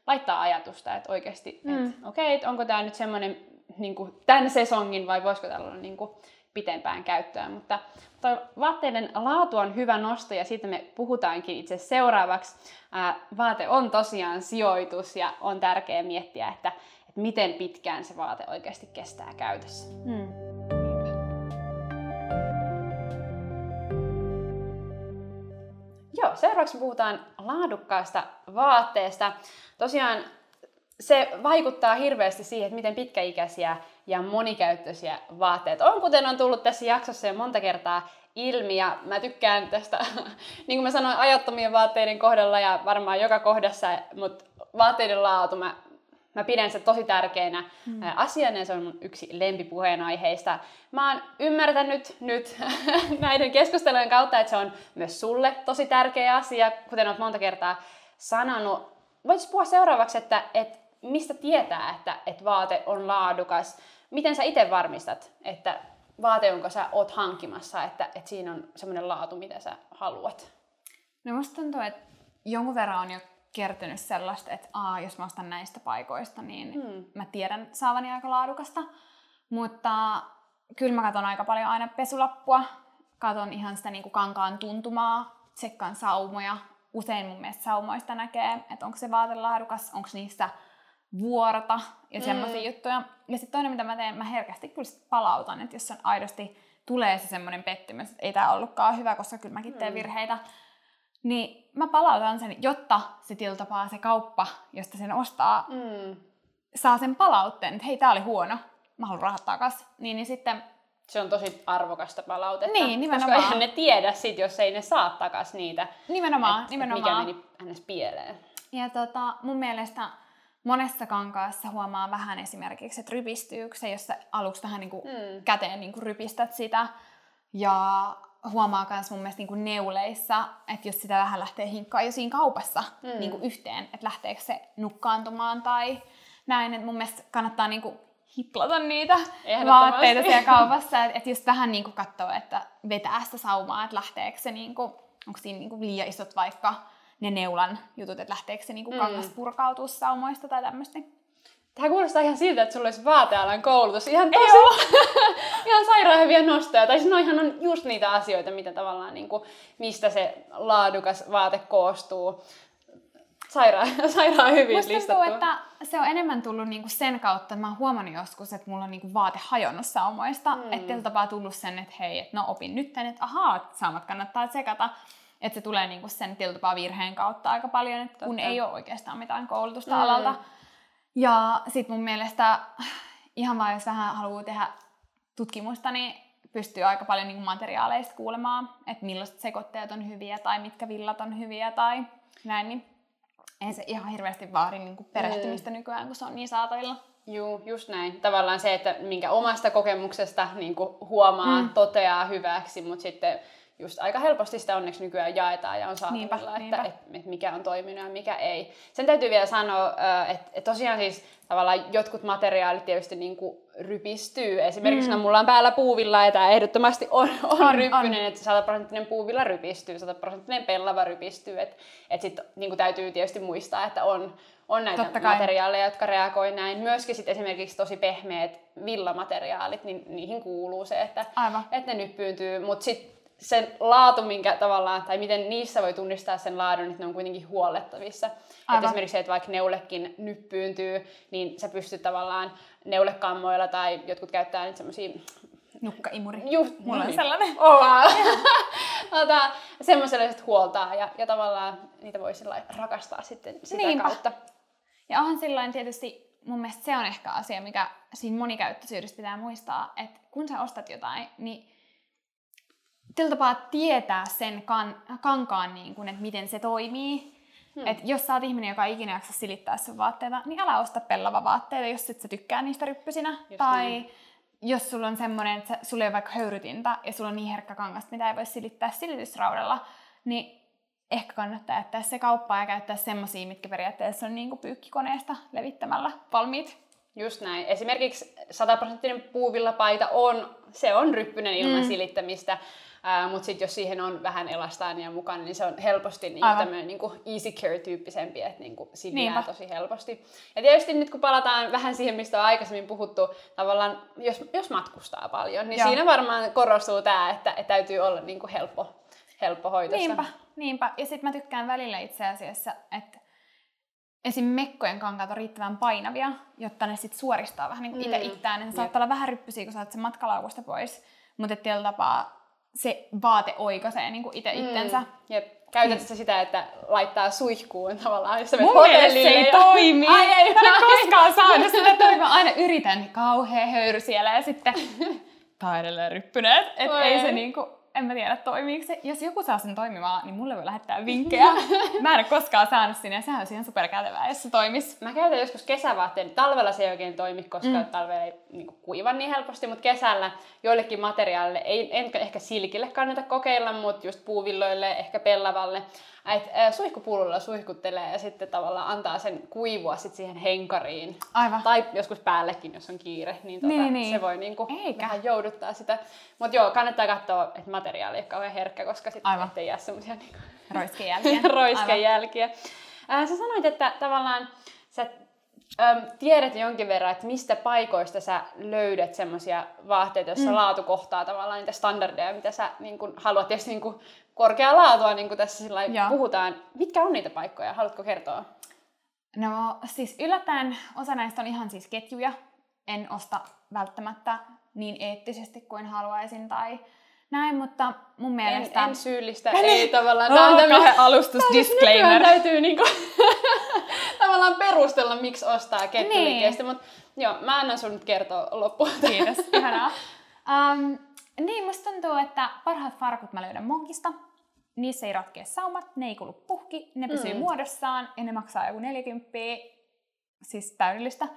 laittaa ajatusta, että oikeasti, mm. että okei, okay, onko tämä nyt semmoinen niin kuin, tämän sesongin vai voisiko tällä olla niin kuin, pitempään käyttöön. Mutta toi vaatteiden laatu on hyvä nosto ja siitä me puhutaankin itse seuraavaksi. Ää, vaate on tosiaan sijoitus ja on tärkeää miettiä, että, että miten pitkään se vaate oikeasti kestää käytössä. Hmm. Joo, seuraavaksi puhutaan laadukkaasta vaatteesta. Tosiaan se vaikuttaa hirveästi siihen, että miten pitkäikäisiä ja monikäyttöisiä vaatteet on, kuten on tullut tässä jaksossa jo monta kertaa ilmi. Ja mä tykkään tästä, niin kuin mä sanoin, ajattomien vaatteiden kohdalla ja varmaan joka kohdassa, mutta vaatteiden laatu, mä, mä pidän se tosi tärkeänä mm. asiana ja se on mun yksi lempipuheenaiheista. Mä oon ymmärtänyt nyt näiden keskustelujen kautta, että se on myös sulle tosi tärkeä asia, kuten oot monta kertaa sanonut. Voitais puhua seuraavaksi, että, että mistä tietää, että, että vaate on laadukas? Miten sä itse varmistat, että vaate, jonka sä oot hankkimassa, että, että siinä on semmoinen laatu, mitä sä haluat? No musta tuntuu, että jonkun verran on jo kertynyt sellaista, että aa, jos mä ostan näistä paikoista, niin hmm. mä tiedän saavani aika laadukasta. Mutta kyllä mä katson aika paljon aina pesulappua. Katon ihan sitä niin kuin kankaan tuntumaa, tsekkaan saumoja. Usein mun mielestä saumoista näkee, että onko se vaate laadukas, onko niissä vuorota ja mm. semmoisia juttuja. Ja sitten toinen, mitä mä teen, mä herkästi kyllä palautan, että jos on aidosti tulee se semmoinen pettymys, että ei tämä ollutkaan hyvä, koska kyllä mäkin teen mm. virheitä, niin mä palautan sen, jotta se tiltapaa se kauppa, josta sen ostaa, mm. saa sen palautteen, että hei, tää oli huono, mä haluan rahat takas. Niin, niin sitten se on tosi arvokasta palautetta. Niin, nimenomaan. Koska eihän ne tiedä sit, jos ei ne saa takas niitä. Nimenomaan, et, nimenomaan. Et mikä meni ns. pieleen. Ja tota, mun mielestä monessa kankaassa huomaa vähän esimerkiksi, että rypistyykö se, jos sä aluksi vähän niin kuin mm. käteen niin kuin rypistät sitä. Ja huomaa myös mun mielestä niin kuin neuleissa, että jos sitä vähän lähtee hinkkaa jo siinä kaupassa mm. niin kuin yhteen, että lähteekö se nukkaantumaan tai näin. Että mun mielestä kannattaa niin kuin hiplata niitä vaatteita siellä kaupassa. Että et just vähän niin kuin katsoa, että vetää sitä saumaa, että lähteekö se, niin kuin, onko siinä niin kuin liian isot vaikka ne neulan jutut, että lähteekö se niinku kangas mm. purkautua saumoista tai tämmöistä. Tämä kuulostaa ihan siltä, että sulla olisi vaatealan koulutus. Ihan tosi, ihan sairaan hyviä nostoja. Tai siis ihan on just niitä asioita, mitä tavallaan, niin kuin, mistä se laadukas vaate koostuu. Sairaan, sairaan hyvin Musta listattu. Tuntuu, että se on enemmän tullut niinku sen kautta, että mä oon huomannut joskus, että mulla on niinku vaate hajonnut saumoista. Mm. Että tapaa tullut sen, että hei, että no opin nyt, että ahaa, saumat kannattaa tsekata. Että se tulee niinku sen tiltupaa virheen kautta aika paljon, että kun ei ole oikeastaan mitään koulutusta mm. alalta. Ja sitten mun mielestä ihan vaan jos vähän haluaa tehdä tutkimusta, niin pystyy aika paljon niinku materiaaleista kuulemaan, että millaiset sekoitteet on hyviä tai mitkä villat on hyviä tai näin, niin ei se ihan hirveästi vaadi niin kuin perehtymistä mm. nykyään, kun se on niin saatavilla. Joo, just näin. Tavallaan se, että minkä omasta kokemuksesta niin kuin huomaa, mm. toteaa hyväksi, mutta sitten just aika helposti sitä onneksi nykyään jaetaan ja on saatavilla, niinpä, että, niinpä. Että, että mikä on toiminut ja mikä ei. Sen täytyy vielä sanoa, että, että tosiaan siis tavallaan jotkut materiaalit tietysti niin kuin rypistyy. Esimerkiksi mm. no, mulla on päällä puuvilla ja tämä ehdottomasti on, on, on ryppyinen, on. että 100 prosenttinen puuvilla rypistyy, 100 prosenttinen pellava rypistyy. Että et sitten niin täytyy tietysti muistaa, että on, on näitä Totta materiaaleja, jotka reagoi näin. Myöskin sit esimerkiksi tosi pehmeät villamateriaalit, niin niihin kuuluu se, että, Aivan. että ne nyppyyntyy. Mutta sitten sen laatu, minkä tavallaan, tai miten niissä voi tunnistaa sen laadun, että ne on kuitenkin huollettavissa. Että esimerkiksi se, että vaikka neulekin nyppyyntyy, niin sä pystyt tavallaan neulekammoilla tai jotkut käyttää nyt semmoisia Nukkaimuri. Just, Mulla on sellainen. Oh, Ota, semmoiselle sitten huoltaa ja, ja tavallaan niitä voi rakastaa sitten sitä Niinpä. kautta. Ja onhan silloin tietysti, mun mielestä se on ehkä asia, mikä siinä monikäyttöisyydessä pitää muistaa, että kun sä ostat jotain, niin tällä tapaa tietää sen kan, kankaan, niin kun, että miten se toimii. Hmm. Et jos sä oot ihminen, joka ei ikinä jaksa silittää sun vaatteita, niin älä osta pellava vaatteita, jos et sä tykkää niistä ryppysinä. Just tai niin. jos sulla on semmoinen, että sulla ei vaikka höyrytinta ja sulla on niin herkkä kangasta, mitä ei voi silittää silitysraudalla, niin ehkä kannattaa jättää se kauppaan ja käyttää semmosia, mitkä periaatteessa on niin kuin pyykkikoneesta levittämällä valmiit. Just näin. Esimerkiksi 100 prosenttinen puuvillapaita on, se on ryppyinen ilman mm. silittämistä. Mutta sitten jos siihen on vähän elastaania mukana, niin se on helposti niin tämmöinen niin easy care-tyyppisempi, että niin siinä jää tosi helposti. Ja tietysti nyt kun palataan vähän siihen, mistä on aikaisemmin puhuttu, tavallaan jos, jos matkustaa paljon, niin Joo. siinä varmaan korostuu tämä, että, että täytyy olla niin kuin helppo, helppo hoitossa. Niinpä, niinpä. Ja sitten mä tykkään välillä itse asiassa, että esim. mekkojen kankaat on riittävän painavia, jotta ne sit suoristaa vähän niin itse mm. itseään. Ne saattaa olla vähän ryppysiä, kun saat sen matkalaukusta pois. Mutta tietyllä tapaa se vaate oikaisee niin itse mm. itsensä. Jep. Käytätkö mm. sitä, että laittaa suihkuun tavallaan, jos sä Mun se ei ja... toimi. Ai ei, mä en koskaan saanut sitä toimia. Aina yritän, niin kauhea höyry siellä ja sitten taidelleen ryppyneet. Että ei se niinku, en mä tiedä toimiiko se. Jos joku saa sen toimimaan, niin mulle voi lähettää vinkkejä. mä en ole koskaan saanut sinne ja sehän olisi ihan superkätevää, jos se toimis. Mä käytän joskus kesävaatteen. Talvella se ei oikein toimi, koska mm. talvella ei niin kuiva niin helposti, mutta kesällä joillekin materiaalille, ei, en ehkä silkille kannata kokeilla, mutta just puuvilloille, ehkä pellavalle, että suihkupullolla suihkuttelee ja sitten tavallaan antaa sen kuivua sit siihen henkariin. Aivan. Tai joskus päällekin, jos on kiire, niin, tota, niin, niin. se voi niinku vähän jouduttaa sitä. Mutta joo, kannattaa katsoa, että materiaali ei ole kauhean herkkä, koska sitten ettei jää semmoisia niinku... roiskejälkiä. roiskejälkiä. Äh, sä sanoit, että tavallaan sä äm, tiedät jonkin verran, että mistä paikoista sä löydät semmoisia vaatteita, joissa mm. laatu kohtaa tavallaan niitä standardeja, mitä sä niin kun, haluat tietysti niin kun, korkeaa laatua, niin kuin tässä puhutaan. Mitkä on niitä paikkoja? Haluatko kertoa? No siis yllättäen osa näistä on ihan siis ketjuja. En osta välttämättä niin eettisesti kuin haluaisin tai näin, mutta mun mielestä... En, en syyllistä, ei tavallaan. Tämä on tämmöinen alustusdisclaimer. täytyy niinku, tavallaan perustella, miksi ostaa ketjuliikkeestä, niin. mutta joo, mä annan sun nyt kertoa loppuun. Kiitos, ihanaa. Um, niin, musta tuntuu, että parhaat farkut mä löydän Monkista. Niissä ei ratkea saumat, ne ei kulu puhki, ne pysyy mm. muodossaan ja ne maksaa joku 40, siis täydellistä.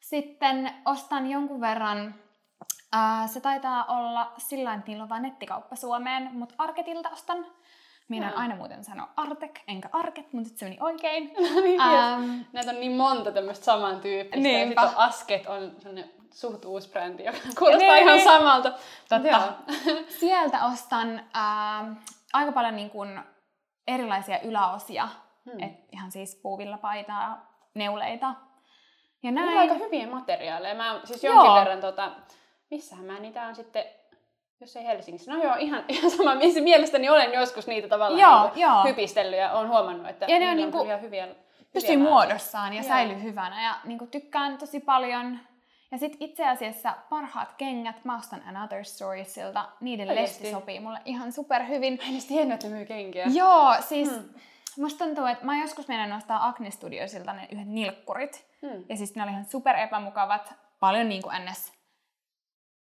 Sitten ostan jonkun verran, ää, se taitaa olla sillä että niillä on vain nettikauppa Suomeen, mutta Arketilta ostan. Minä no. aina muuten sano Artek, enkä Arket, mutta se meni oikein. No niin, um, Näitä on niin monta tämmöistä samantyyppistä. Niinpä. Ja sitten Asket on sellainen suht uusi brändi, joka kuulostaa niin, ihan niin. samalta. Totta. Sieltä ostan äh, aika paljon niin kuin erilaisia yläosia. Hmm. Et ihan siis puuvillapaitaa, neuleita. Ja näin. on aika hyviä materiaaleja. Mä siis jonkin joo. verran, tota, missähän mä niitä on sitten jos ei Helsingissä. No joo, ihan, ihan sama. Mielestäni olen joskus niitä tavallaan joo, niin joo. hypistellyt ja olen huomannut, että ja ne on, niin kuin, ihan hyviä, pysyy muodossaan ja joo. säilyy hyvänä. Ja niin kuin, tykkään tosi paljon ja sitten itse asiassa parhaat kengät, mä ostan Another Storiesilta, niiden Oikeasti. lesti sopii mulle ihan superhyvin. Ai niistä hienoa, että myy kenkiä. Joo, siis hmm. musta tuntuu, että mä joskus meidän ostaa Acne Studiosilta ne yhdet nilkkurit. Hmm. Ja siis ne oli ihan super epämukavat, paljon niin kuin ns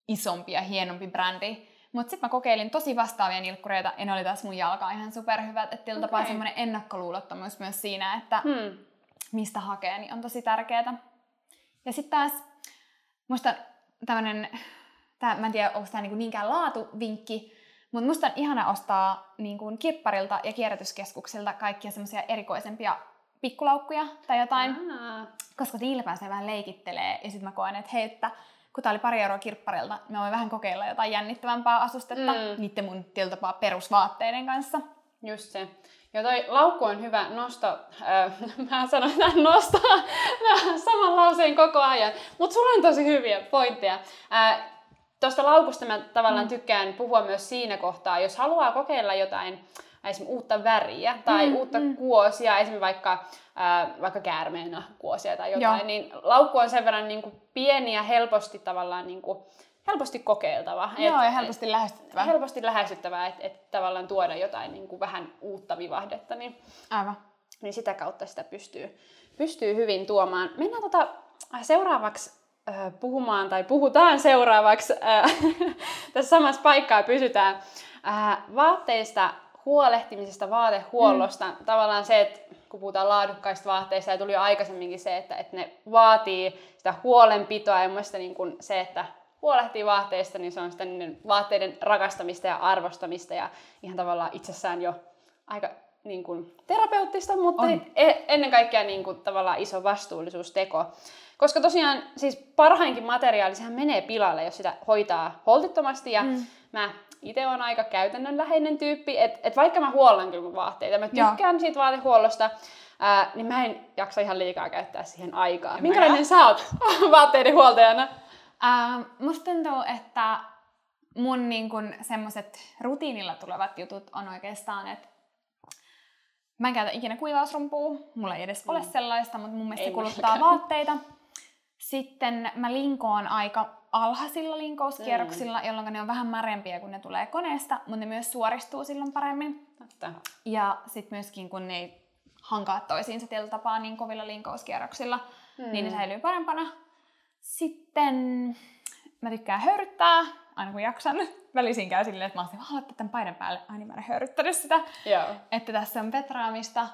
isompia, hienompi brändi. Mutta sitten mä kokeilin tosi vastaavia nilkkureita ja ne oli taas mun jalkaa ihan superhyvät. Että tietyllä okay. tapaa semmoinen ennakkoluulottomuus myös siinä, että hmm. mistä hakee, niin on tosi tärkeää. Ja sitten taas musta tämmönen, tää, mä en tiedä onko tämä niinku niinkään laatuvinkki, mutta musta on ihana ostaa niin kuin kirpparilta ja kierrätyskeskuksilta kaikkia semmoisia erikoisempia pikkulaukkuja tai jotain, Aha. koska niillä pääsee vähän leikittelee. Ja sitten mä koen, että hei, että kun tää oli pari euroa kirpparilta, mä voin vähän kokeilla jotain jännittävämpää asustetta mm. niiden mun tietyllä perusvaatteiden kanssa. Just se. Ja toi laukku on hyvä nosto. Äh, mä sanon tämän nosto saman lauseen koko ajan. Mutta sulla on tosi hyviä pointteja. Äh, Tuosta laukusta mä tavallaan mm. tykkään puhua myös siinä kohtaa, jos haluaa kokeilla jotain esimerkiksi uutta väriä tai mm, uutta mm. kuosia, esimerkiksi vaikka, äh, vaikka käärmeenä kuosia tai jotain, Joo. niin laukku on sen verran niin kuin pieni ja helposti tavallaan niin kuin, helposti kokeiltava. Joo, et, ja helposti lähestyttävää. Helposti lähestyttävää, että et tavallaan tuoda jotain niin kuin vähän uutta vivahdetta. Niin, Aivan. Niin sitä kautta sitä pystyy, pystyy hyvin tuomaan. Mennään tota seuraavaksi äh, puhumaan, tai puhutaan seuraavaksi, äh, tässä samassa paikkaa pysytään, äh, vaatteista huolehtimisesta, vaatehuollosta. Mm. Tavallaan se, että kun puhutaan laadukkaista vaatteista, ja tuli jo aikaisemminkin se, että, että ne vaatii sitä huolenpitoa ja niin kuin se, että huolehtii vaatteista, niin se on sitä niiden vaatteiden rakastamista ja arvostamista ja ihan tavallaan itsessään jo aika niin kuin, terapeuttista, mutta on. E- ennen kaikkea niin kuin, tavallaan iso vastuullisuusteko. Koska tosiaan siis parhainkin materiaali, sehän menee pilalle, jos sitä hoitaa holtittomasti. Ja mm. mä itse on aika käytännönläheinen tyyppi, että et vaikka mä huollan kyllä mun vaatteita, mä tykkään Joo. siitä vaatehuollosta, ää, niin mä en jaksa ihan liikaa käyttää siihen aikaa. En Minkälainen sä oot vaatteiden huoltajana? Ää, musta tuntuu, että mun niin kun, semmoset rutiinilla tulevat jutut on oikeastaan, että mä en käytä ikinä kuivausrumpua, mulla ei edes mm. ole sellaista, mutta mun mielestä ei se kuluttaa vaatteita. Sitten mä linkoon aika alhaisilla linkouskierroksilla, mm. jolloin ne on vähän märempiä, kun ne tulee koneesta, mutta ne myös suoristuu silloin paremmin. Totta. Ja sitten myöskin, kun ne ei hankaa toisiinsa tietyllä tapaa niin kovilla linkouskierroksilla, mm. niin ne mm. säilyy parempana. Sitten mä tykkään höyryttää, aina kun jaksan. Välisin käy silleen, että mä olisin vaan tämän paidan päälle. Aina niin mä en höyryttänyt sitä. Joo. Että tässä on petraamista.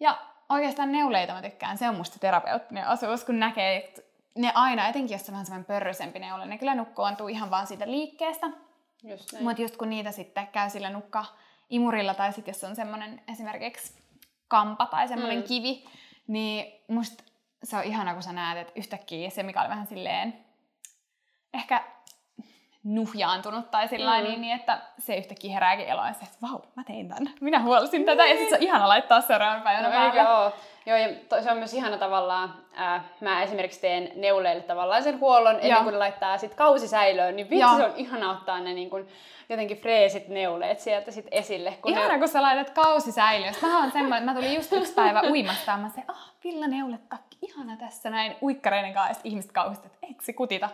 Ja oikeastaan neuleita mä tykkään. Se on musta terapeuttinen osuus, kun näkee, että ne aina, etenkin jos se on vähän semmoinen pörrösempi neule, ne kyllä nukkoontuu ihan vaan siitä liikkeestä. Mutta just kun niitä sitten käy sillä nukka imurilla tai sitten jos on semmoinen esimerkiksi kampa tai semmoinen mm. kivi, niin musta se on ihana, kun sä näet, että yhtäkkiä se, mikä oli vähän silleen ehkä nuhjaantunut tai sillä mm. niin, niin, että se yhtäkkiä herääkin eloon että vau, mä tein tän. Minä huolisin tätä ja sitten se on ihana laittaa seuraavan päivänä no, päälle. Joo, ja to, se on myös ihana tavallaan, ää, mä esimerkiksi teen neuleille tavallaan sen huollon ennen Joo. kuin ne laittaa sit kausisäilöön, niin vitsi se on ihana ottaa ne niin kuin, jotenkin freesit neuleet sieltä sit esille. Kun ihana, ne... kun sä laitat kausisäilöön. Mä oon semmoinen, mä tulin just yksi päivä uimasta ja mä se, ah, villaneuletakki, ihana tässä näin uikkareiden kanssa, ihmiset kauhistat, että eikö se kutita?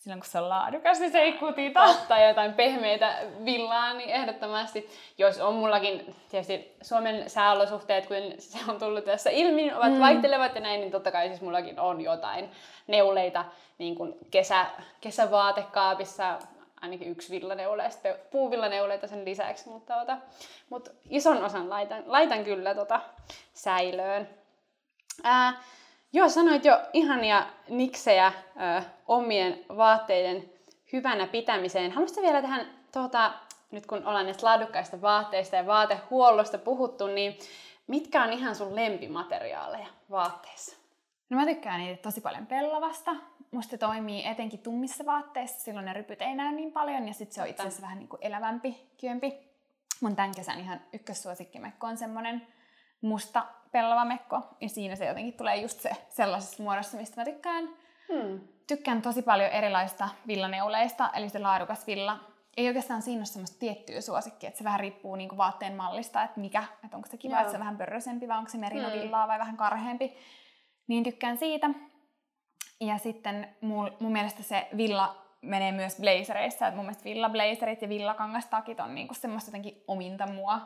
Silloin kun se on laadukas, niin se ei kutita. Tai jotain pehmeitä villaa, niin ehdottomasti. Jos on mullakin, tietysti Suomen sääolosuhteet, kun se on tullut tässä ilmi, ovat mm. vaihtelevat ja näin, niin totta kai siis mullakin on jotain neuleita niin kuin kesä, kesävaatekaapissa, ainakin yksi villaneule ja sitten puuvillaneuleita sen lisäksi, mutta, ota, mutta ison osan laitan, laitan kyllä tota säilöön. Ää, Joo, sanoit jo ihania niksejä ö, omien vaatteiden hyvänä pitämiseen. Haluaisitko vielä tähän, tuota, nyt kun ollaan näistä laadukkaista vaatteista ja vaatehuollosta puhuttu, niin mitkä on ihan sun lempimateriaaleja vaatteissa? No mä tykkään niitä tosi paljon pellavasta. Musta toimii etenkin tummissa vaatteissa, silloin ne rypyt ei näy niin paljon ja sitten se on itse asiassa vähän niin kuin elävämpi, kyömpi. Mun tämän kesän ihan ykkössuosikkimekko on semmonen musta pellava mekko. Ja siinä se jotenkin tulee just se sellaisessa muodossa, mistä mä tykkään. Hmm. Tykkään tosi paljon erilaista villaneuleista, eli se laadukas villa. Ei oikeastaan siinä ole semmoista tiettyä suosikkia, että se vähän riippuu niinku vaatteen mallista, että mikä, että onko se kiva, Joo. että se on vähän pörrösempi vai onko se merinovillaa hmm. vai vähän karheampi. Niin tykkään siitä. Ja sitten mun, mun mielestä se villa menee myös blazereissa, että mun mielestä villablazerit ja villakangastakit on niinku semmoista jotenkin ominta mua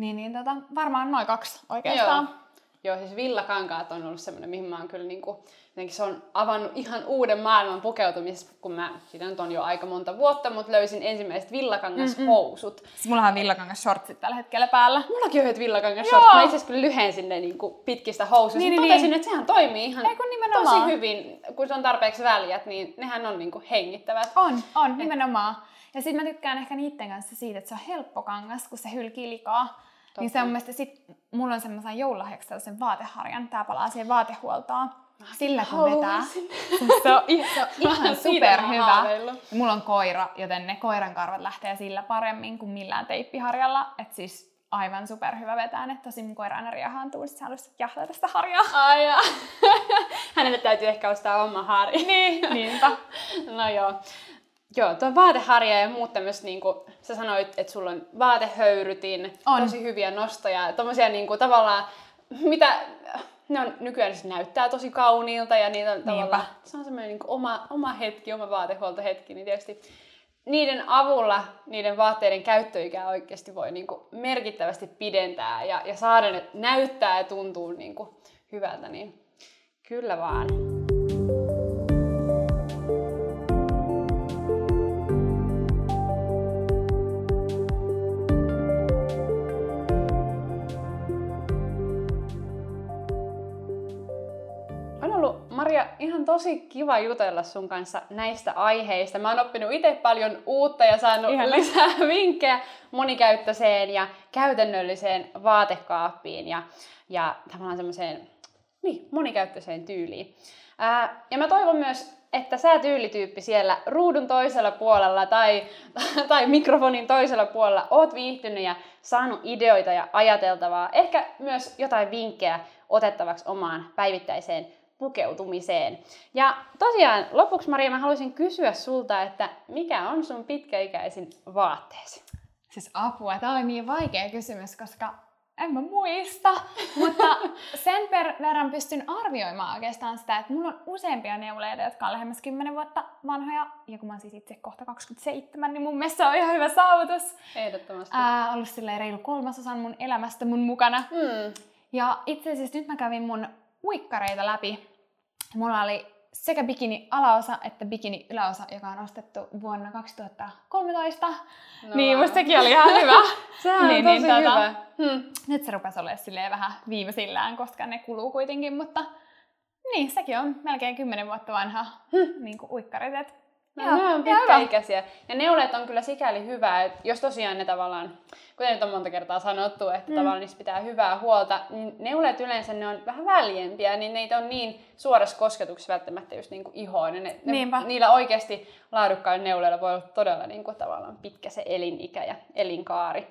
niin, niin tota, varmaan noin kaksi oikeastaan. Joo. Joo, siis villakankaat on ollut semmoinen, mihin mä oon kyllä niinku, se on avannut ihan uuden maailman pukeutumisessa, kun mä, siitä nyt on jo aika monta vuotta, mutta löysin ensimmäiset villakangashousut. Siis mulla on villakangas shortsit tällä hetkellä päällä. Mullakin on yhdet villakangas shortsit. Mä itse asiassa kyllä lyhensin ne niinku pitkistä housuista. Niin, niin, totesin, niin. että sehän toimii ihan Ei, kun tosi hyvin, kun se on tarpeeksi väljät, niin nehän on niinku hengittävät. On, on, nimenomaan. Ja sitten mä tykkään ehkä niiden kanssa siitä, että se on helppo kangas, kun se hylkii likaa. Totta. Niin se on mielestäni sit, mulla on semmoisen joululahjaksi sellaisen vaateharjan, tää palaa siihen vaatehuoltoon. Sillä kun vetää. Se on, se on ihan superhyvä. Mulla on koira, joten ne koiran karvat lähtee sillä paremmin kuin millään teippiharjalla. Et siis aivan superhyvä vetää ne. Tosi mun koira aina riahaantuu, sit sä haluaisit jahdata sitä harjaa. Ai Hänelle täytyy ehkä ostaa oma harja. niin, niinpä. no joo. Joo, tuo vaateharja ja muut tämmöistä, niin kuin sä sanoit, että sulla on vaatehöyrytin, on. tosi hyviä nostoja, tommosia niin kuin, tavallaan, mitä ne on nykyään se näyttää tosi kauniilta ja niitä on tavallaan, se on semmoinen niin oma, oma hetki, oma vaatehuoltohetki, niin tietysti niiden avulla niiden vaatteiden käyttöikää oikeasti voi niin kuin merkittävästi pidentää ja, ja saada ne näyttää ja tuntuu niin kuin hyvältä, niin kyllä vaan. Maria, ihan tosi kiva jutella sun kanssa näistä aiheista. Mä oon oppinut itse paljon uutta ja saanut Ihana. lisää vinkkejä monikäyttöiseen ja käytännölliseen vaatekaappiin ja, ja tavallaan semmoiseen niin, monikäyttöiseen tyyliin. Ää, ja mä toivon myös, että sä tyylityyppi siellä ruudun toisella puolella tai, tai mikrofonin toisella puolella oot viihtynyt ja saanut ideoita ja ajateltavaa, ehkä myös jotain vinkkejä otettavaksi omaan päivittäiseen pukeutumiseen. Ja tosiaan lopuksi Maria, mä haluaisin kysyä sulta, että mikä on sun pitkäikäisin vaatteesi? Siis apua, tämä oli niin vaikea kysymys, koska en mä muista, mutta sen per verran pystyn arvioimaan oikeastaan sitä, että mulla on useampia neuleita, jotka on lähemmäs 10 vuotta vanhoja, ja kun mä oon siis itse kohta 27, niin mun mielestä se on ihan hyvä saavutus. Ehdottomasti. Ää, ollut silleen reilu kolmasosan mun elämästä mun mukana. Mm. Ja itse asiassa nyt mä kävin mun uikkareita läpi Mulla oli sekä bikini alaosa että bikini yläosa, joka on ostettu vuonna 2013. No. Niin, musta sekin oli ihan hyvä. Sehän niin, on tosi niin, tota, hyvä. Hmm. Nyt se rupesi olemaan vähän viimeisillään, koska ne kuluu kuitenkin, mutta niin, sekin on melkein 10 vuotta vanha hmm. niin kuin uikkarit. Et Joo, ne on pitkäikäisiä. Ja neuleet on kyllä sikäli hyvää, että jos tosiaan ne tavallaan, kuten nyt on monta kertaa sanottu, että mm. tavallaan niistä pitää hyvää huolta, niin neuleet yleensä ne on vähän väljempiä, niin neitä on niin suorassa kosketuksessa välttämättä just niin kuin ihoon. Ne, ne, niillä oikeasti laadukkailla neuleilla voi olla todella niin kuin tavallaan pitkä se elinikä ja elinkaari.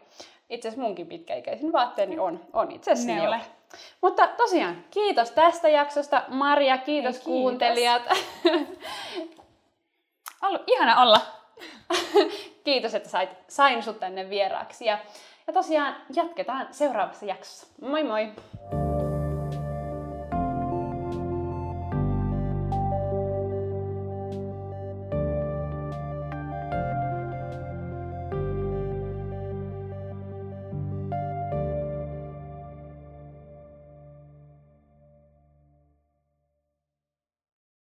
Itse asiassa munkin pitkäikäisin vaatteeni on, on itse asiassa neule. neule. Mutta tosiaan, kiitos tästä jaksosta. Maria, kiitos, kiitos. kuuntelijat. Ollut ihana olla. Kiitos, että sait, sain sut tänne vieraaksi. Ja, ja tosiaan jatketaan seuraavassa jaksossa. Moi moi!